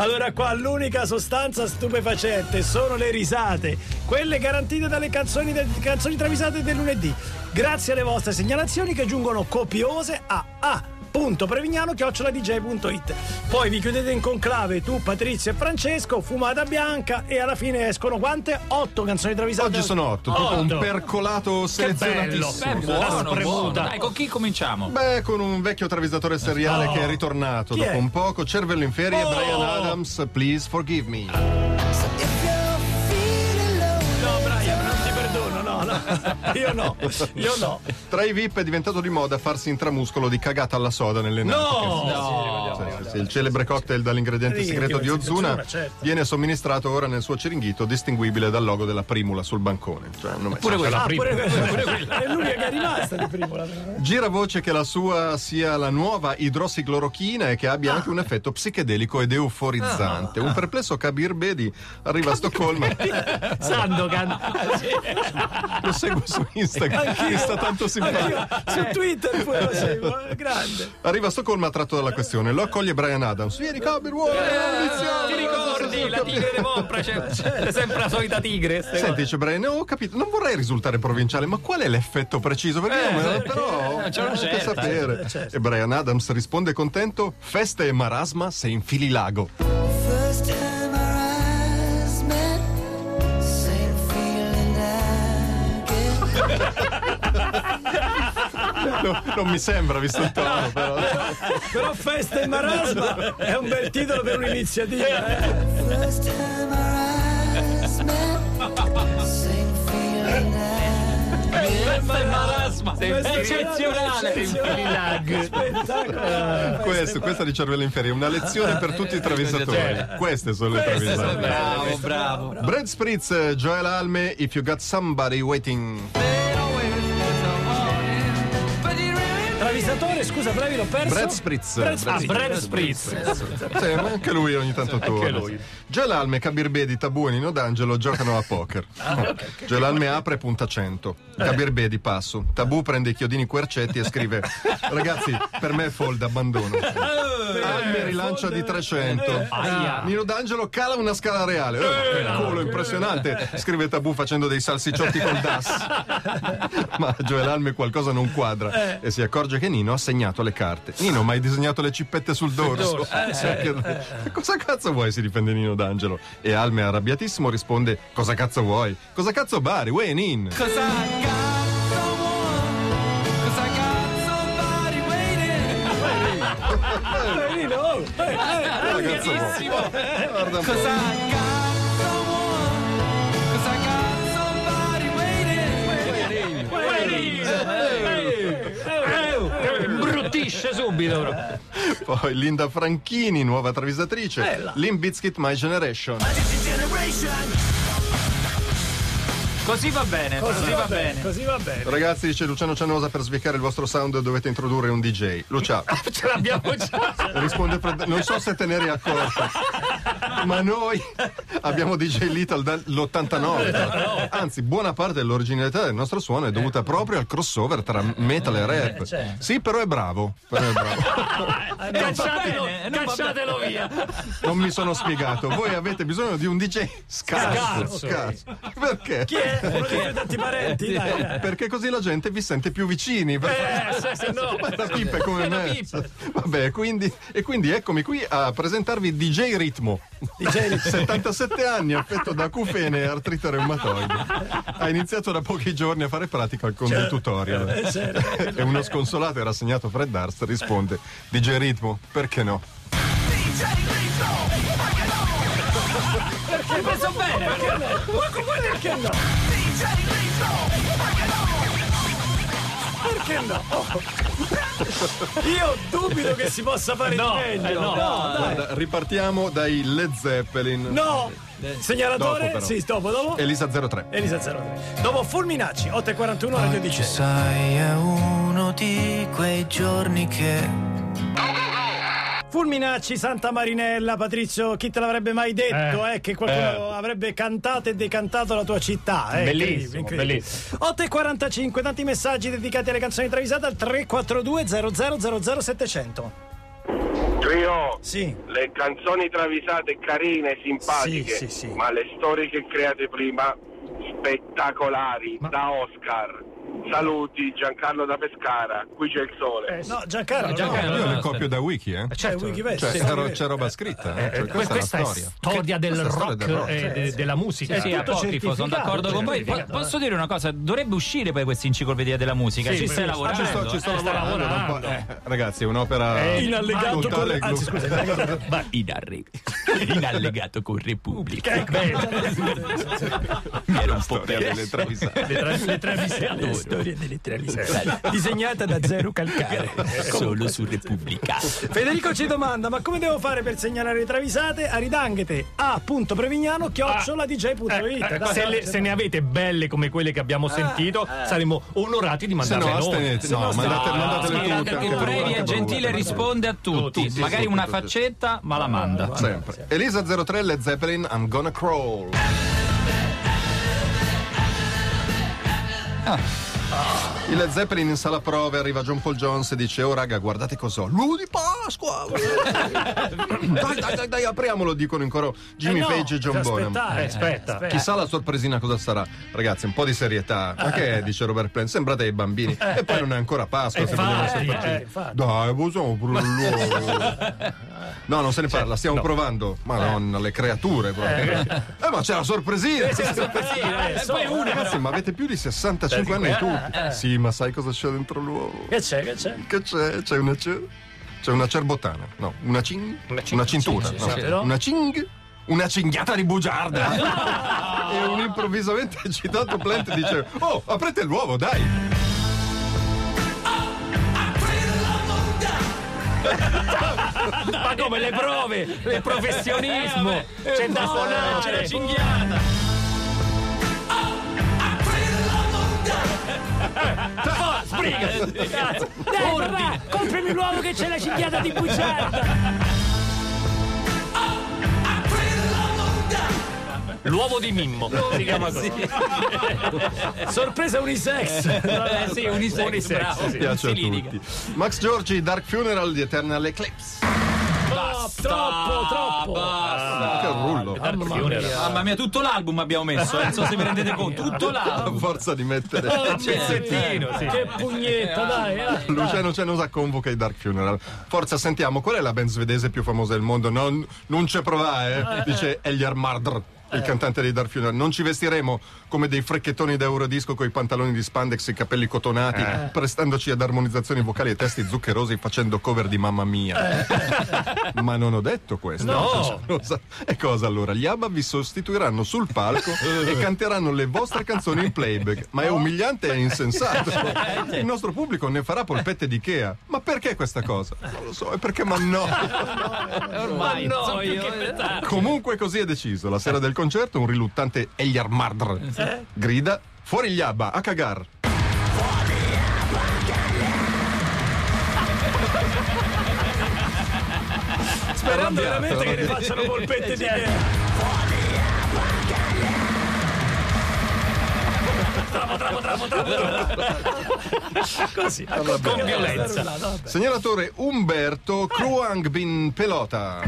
Allora qua l'unica sostanza stupefacente sono le risate, quelle garantite dalle canzoni, del, canzoni travisate del lunedì. Grazie alle vostre segnalazioni che giungono copiose a A www.prevignano.it Poi vi chiudete in conclave tu, Patrizio e Francesco, fumata bianca e alla fine escono quante? Otto canzoni travisate. Oggi sono otto, proprio un percolato selezionatissimo. Beh, buono, buono. Dai, con chi cominciamo? Beh, con un vecchio travisatore seriale No. che è ritornato Chi dopo è? un poco, Cervello in ferie, Oh. Brian Adams, Please Forgive Me. Io no, io no. Tra i VIP è diventato di moda farsi intramuscolo di cagata alla soda nelle natiche. No! Sì, sì, sì, il celebre cocktail dall'ingrediente segreto di Ozuna certo. viene somministrato ora nel suo ciringhito distinguibile dal logo della primula sul bancone. Cioè, Pure quella. Ah, pure quella. È l'unica che è rimasta di prima. Gira voce che la sua sia la nuova idrossiclorochina e che abbia anche un effetto psichedelico ed euforizzante. Un perplesso Kabir Bedi arriva a Stoccolma, Sandokan. lo seguo su Instagram, mi sta tanto simpatico. Su Twitter pure lo seguo, è grande. Arriva a Stoccolma attratto dalla questione, lo accoglie Brian Adams. Vieni Kabir, vuoi? Ti ricordi la tigre di Mopra? C'è, c'è sempre la solita tigre. Senti, dice Brian, ho capito, non vorrei risultare provinciale, ma qual è l'effetto preciso? Perché io me- però eh, eh, per certo, sapere. certo. E Brian Adams risponde contento: feste e marasma se infili lago. First. No, non mi sembra, visto il tono, però. Però Festa e Marasma è un bel titolo per un'iniziativa. eh. Questo è marasma. Eccezionale. Spettacolo. Questo, questa di cervello in ferie, una lezione per tutti i travisatori. Queste sono le travisate. Bravo, bravo. Brad Spritz, Joel Alme, If You Got Somebody Waiting. Travisatore, scusa, Brevi, l'ho perso. Brad Spritz. Brad Ah, Spritz. Brad Spritz. Sì, ma anche lui ogni tanto torna. Joel Alme, Kabir Bedi, Tabù e Nino D'Angelo giocano a poker. Joel Alme apre punta 100. Kabir Bedi passo. Tabù prende i chiodini quercetti e scrive Ragazzi, per me è fold, abbandono. Alme rilancia di 300. Nino D'Angelo cala una scala reale. Eh, che culo impressionante. Scrive Tabù facendo dei salsicciotti col DAS. Ma Joel Alme qualcosa non quadra e si accorge che Nino ha segnato le carte. Nino, ma hai disegnato le cippette sul dorso? Che- Cosa cazzo vuoi? si difende Nino D'Angelo. E Alme arrabbiatissimo risponde: Cosa cazzo vuoi? Cosa cazzo bari? Way in. Cosa cazzo vuoi? Cosa cazzo? Eh, Nino, oh, eh, eh? Guarda un po'. Cosa cazzo Bruttisce subito. bro. Poi Linda Franchini, nuova travisatrice. Bella. Limp Bizkit My Generation. Così va bene, così va bene. Così va bene. Ragazzi, dice Luciano Cianosa, per sviecare il vostro sound dovete introdurre un DJ. Lucia, Ce l'abbiamo già. risponde non so se te ne eri accorto, ma noi abbiamo DJ Little dall'89. Anzi, buona parte dell'originalità del nostro suono è dovuta proprio al crossover tra metal e rap. certo. Sì, però è bravo. Però è bravo. Cacciatelo, non va cacciatelo via. Non mi sono spiegato. Voi avete bisogno di un DJ scarso. Scarso. scarso. Perché? Chi è? Uno dei tuoi tanti parenti, dai. Perché così la gente vi sente più vicini. Eh, se, se no. Ma da pippe come me. Vabbè, quindi, e quindi eccomi qui a presentarvi DJ Ritmo. DJ 77 anni, affetto da acufene e artrite reumatoide. Ha iniziato da pochi giorni a fare pratica al conto tutorial. E uno sconsolato e rassegnato Fred Darst risponde: DJ Ritmo, perché no? Hai preso bene, perché no? Perché no? Perché no? Io dubito che si possa fare No, di meglio. eh, no. no, dai. Guarda, ripartiamo dai Led Zeppelin. No! Segnalatore? Dopo, sì, dopo, dopo. Elisa 03. Elisa 03. Dopo Fulminacci, 8.41 Radio 16. Sai, è uno di quei giorni che Fulminacci, Santa Marinella, Patrizio, chi te l'avrebbe mai detto eh, che qualcuno avrebbe cantato e decantato la tua città? Eh, Bellissimo, incredibile, incredibile. 8.45, tanti messaggi dedicati alle canzoni travisate al 342 00 00 700. Trio, Sì. le canzoni travisate carine, simpatiche, Sì, sì, sì. ma le storie che create prima spettacolari da Oscar. Saluti Giancarlo da Pescara, qui c'è il sole. No, Giancarlo, Giancarlo, no. Io no, le copio da wiki, eh. C'è Wikipedia. Cioè, c'è, roba scritta. eh. Cioè, Que- questa, questa è storia. storia del Questa è storia rock, del rock. e de- della musica. Sì, apocrifo, sono d'accordo con voi. Po- posso dire una cosa? Dovrebbe uscire poi questa enciclopedia della musica. Sì, ci stai sì, lavorando? Ci sto, ci sto Eh, stai lavorando un. Eh, ragazzi, è un'opera In allegato con... Anzi, scusa. Ma in, arre- in allegato con Repubblica. Ero un po' travisate. Le, tra- le travisate. La storia delle travisate. Disegnata da Zero Calcare. Solo su Repubblica. Federico ci domanda: ma come devo fare per segnalare le travisate? Aridanghete a.prevignano chiocciola dj.it. Eh, Dai, se, le- se ne avete belle come quelle che abbiamo sentito, saremo onorati di Se mandarle no, noi. astenete. No, mandate- mandatele Sì, tutte. anche il Previ è gentile risponde a tutti. Tutti, Magari una faccetta, ma la manda. Sempre. Elisa 03 Led Zeppelin, I'm gonna crawl. Il Zeppelin in sala prove arriva John Paul Jones e dice: Oh raga, guardate cos'ho. L'uovo di Pasqua! dai, dai, dai, dai, apriamolo, dicono in coro Jimmy Eh no, Page e John Bonham. Eh, aspetta. Chissà la sorpresina cosa sarà. Ragazzi, un po' di serietà. Ma che è, dice Robert Plant? Sembrate dei bambini. E poi non è ancora Pasqua. se vogliamo infatti, eh, infatti. Dai, possiamo pure l'uovo. No, non se ne parla, stiamo no. provando. Madonna, le creature proprio. Eh, ma c'è la sorpresina! E poi una. Ragazzi, ma avete più di 65 anni tutti. Sì, ma sai cosa c'è dentro l'uovo? Che c'è, che c'è? Che c'è? C'è una cer- C'è una cerbottana. No, una cing. Una cing- Una cintura. sì, no. sì, però- Una cing. Una cinghiata di bugiarda. e un improvvisamente eccitato Plant dice: Oh, aprite l'uovo, dai! Ma come le prove, il professionismo, c'è da suonare. la cinghiata. Dai, papà, comprami l'uovo che c'è la cinghiata di bugiarda. L'uovo di Mimmo. Si chiama così. Sorpresa unisex. Eh sì, unisex, Unisex, bravo. sì. Piace Si a tutti. Max Giorgi, Dark Funeral di Eternal Eclipse. troppo, troppo. Che rullo. Mamma mia, tutto l'album abbiamo messo, eh, non so se vi rendete conto, tutto A l'album. forza di mettere. Pezzettino, sì. Che pugnetta, dai. eh. Luciano Cenosa convoca i Dark Funeral. Forza, sentiamo, qual è la band svedese più famosa del mondo? Non, non c'è prova, eh? Dice Eljar Mardr. Il cantante dei Dark Funeral. Non ci vestiremo come dei frecchettoni da Eurodisco con i pantaloni di spandex e i capelli cotonati, prestandoci ad armonizzazioni vocali e testi zuccherosi facendo cover di Mamma Mia. Ma non ho detto questo. No. Cosa- E cosa allora? Gli ABBA vi sostituiranno sul palco e canteranno le vostre canzoni in playback. Ma è umiliante e insensato. Il nostro pubblico ne farà polpette di Ikea. Ma perché questa cosa? Non lo so, è perché ma no. Ormai, più che pensare. Comunque così è deciso. La sera del concerto un riluttante Eljar Mardr grida fuori gli ABBA, a cagar. Sperando veramente che ne facciano polpette di me. Così, Con violenza. Segnalatore Umberto Kruangbin Pelota.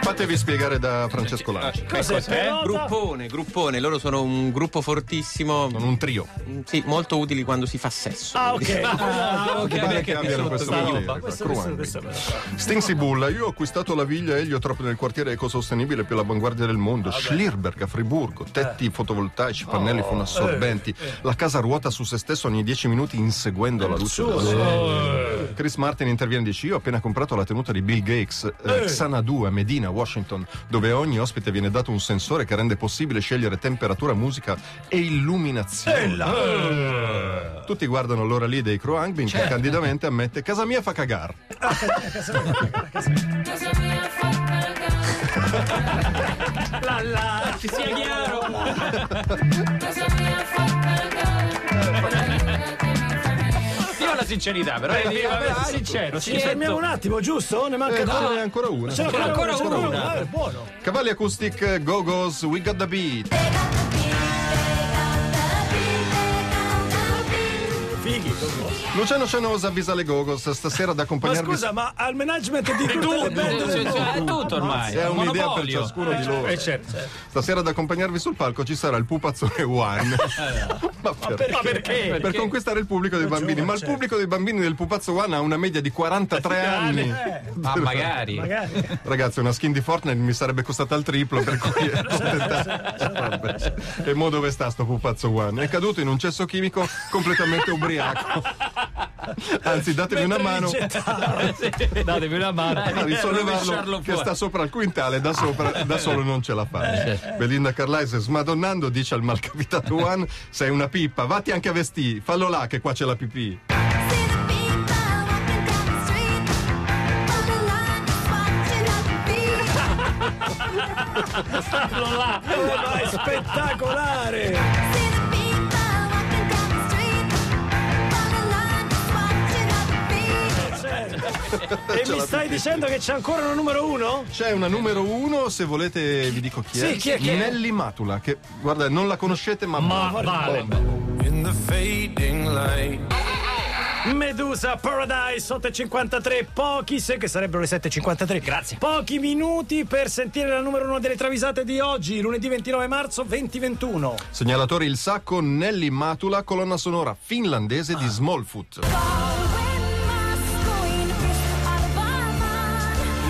Fatevi spiegare da Francesco Lanci. Cos'è? Pelota? Gruppone, gruppone, loro sono un gruppo fortissimo, Sono un trio. mm, sì, molto utili quando si fa sesso. Ah, ok. Ah, Ok, Mi pare abbiamo che abbiano questo potere. Stinsi Bulla, io ho acquistato la villa Eliotrop nel quartiere ecosostenibile più all'avanguardia del mondo, Schlierberg a Friburgo, tetti fotovoltaici, pannelli fonassorbenti, la casa ruota su se stesso ogni 10 minuti inseguendo la luce. Chris Martin interviene e dice io ho appena comprato la tenuta di Bill Gates, eh, Xanadu a Medina, Washington, dove a ogni ospite viene dato un sensore che rende possibile scegliere temperatura, musica e illuminazione. Tutti guardano l'ora lì dei Croangbin che candidamente ammette casa mia fa cagar. La, la, ci sia chiaro. Sincerità, però. Vedi, io- vabbè, sincero, Ci fermiamo un attimo, giusto? Ne manca Eh, ancora ce n'è ancora una. C'è ancora, ancora una. È buono. Cavalli Acoustic Go-Go's We Got the Beat. Luciano Cianosa avvisa le Gogos stasera ad Ma accompagnarvi. scusa, ma al management di tutte le band Cioè, cioè, è tutto ormai. è un un'idea per ciascuno di loro. Eh, certo. Stasera ad accompagnarvi sul palco ci sarà il pupazzone One. ma perché? Ma perché? Per conquistare il pubblico dei bambini. Ma il certo. pubblico dei bambini del pupazzo One ha una media di 43 anni. Ma magari. Ragazzi, una skin di Fortnite mi sarebbe costata il triplo, per cui. E mo dove sta sto pupazzo One? È caduto in un cesso chimico completamente ubriaco. Anzi, datemi una mano Datemi una mano. a risollevarlo rovesciarlo che sta sopra il quintale, da sopra, da solo non ce la fa. Belinda Carlisle smadonnando dice al malcapitato One: Sei una pippa, vatti anche a vestì, fallo là che qua c'è la pipì. Ma è spettacolare! E mi stai dicendo che c'è ancora una numero uno? C'è una numero uno, se volete vi dico chi è. Sì, chi è, chi è? Nelly Matula, che guarda, non la conoscete, ma, Ma vale. In the fading light. Medusa Paradise 8.53 pochi se che sarebbero le 7.53 Grazie. pochi minuti per sentire la numero uno delle travisate di oggi lunedì 29 marzo 2021 Segnalatori il sacco Nelly Matula, colonna sonora finlandese Ah. di Smallfoot.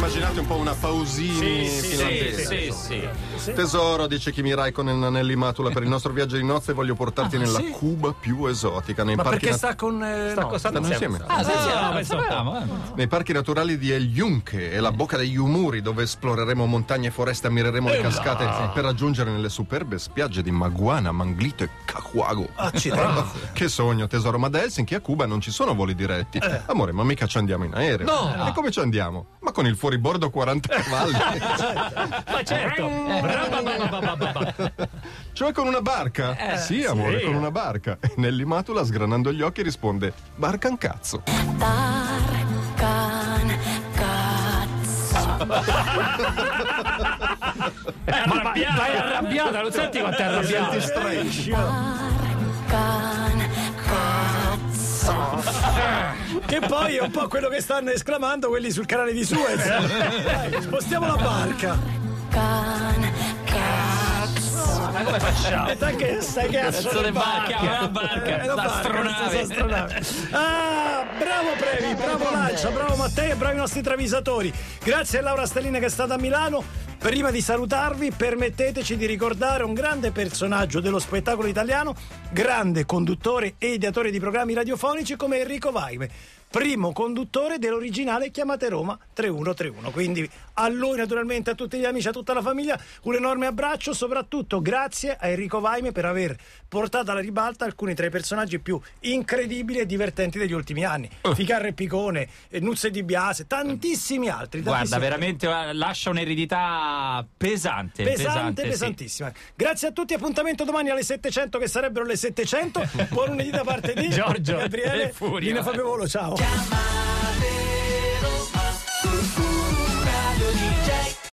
Immaginate un po' una pausini Sì, finlandese. sì, sì. Tesoro, dice Kimi Raikkonen Nelly Matula, per il nostro viaggio di nozze voglio portarti nella Ah, sì? Cuba più esotica, nei ma parchi, perché nat- sta con eh, no. stanno insieme. Ah, sì, sì, Ah, no, pensavo- sapevamo, eh. Nei parchi naturali di El Yunque e la bocca degli Umuri, dove esploreremo montagne e foreste, ammireremo le cascate per raggiungere nelle superbe spiagge di Maguana, Manglito e Cahuago. Accidenti. che sogno, tesoro, ma da Helsinki a Cuba non ci sono voli diretti. Amore, ma mica ci andiamo in aereo. No. E come ci andiamo? Ma con il fuoribordo 40 cavalli. Ma certo. cioè con una barca? sì, amore, con una barca. E Nelly Matula, sgranando gli occhi, risponde: Barca un cazzo. Tarkan cazzo. Ma ma è arrabbiata, non senti quanto è arrabbiata? Tarkan cazzo. che poi è un po' quello che stanno esclamando quelli sul canale di Suez Dai, spostiamo la barca cazzo. Ma come facciamo? e te che stai che Cazzo di barca, una barca, Eh, barca, astronave. Ah, bravo Previ, bravo Lancia, bravo Matteo e bravi i nostri travisatori. Grazie a Laura Stellina che è stata a Milano. Prima di salutarvi, permetteteci di ricordare un grande personaggio dello spettacolo italiano, grande conduttore e ideatore di programmi radiofonici come Enrico Vaime, primo conduttore dell'originale Chiamate Roma 3131. Quindi a lui, naturalmente, a tutti gli amici, a tutta la famiglia, un enorme abbraccio, soprattutto grazie a Enrico Vaime per aver portato alla ribalta alcuni tra i personaggi più incredibili e divertenti degli ultimi anni. Ficarra e Picone, eh, Nuzze di Biase, tantissimi altri. Guarda, tantissimi veramente eh, lascia un'eredità pesante. Pesante, sì. pesantissima. Grazie a tutti, appuntamento domani alle 700 che sarebbero le 700. Buon lunedì da parte di Giorgio Gabriele e Furio. Lina Fabio Volo, ciao. Chiama